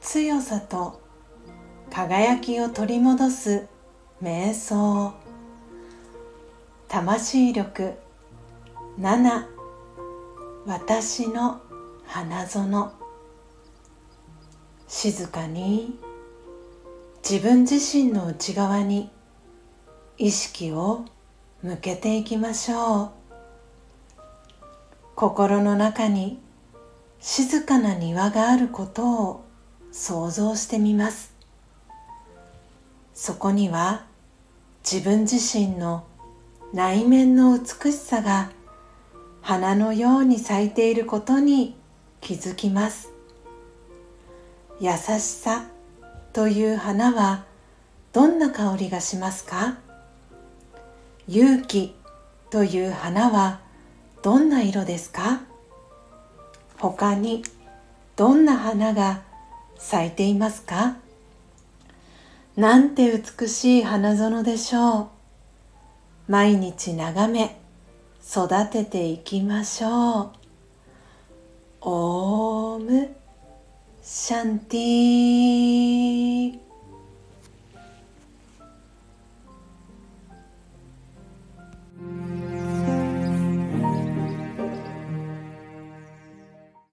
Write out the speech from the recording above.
強さと輝きを取り戻す瞑想。魂力。7私の花園。静かに。自分自身の内側に。意識を向けていきましょう。心の中に静かな庭があることを想像してみます。そこには自分自身の内面の美しさが花のように咲いていることに気づきます。優しさという花はどんな香りがしますか？勇気という花はどんな色ですか？他にどんな花が咲いていますか？なんて美しい花園でしょう？毎日眺め育てていきましょう。オームシャンティー。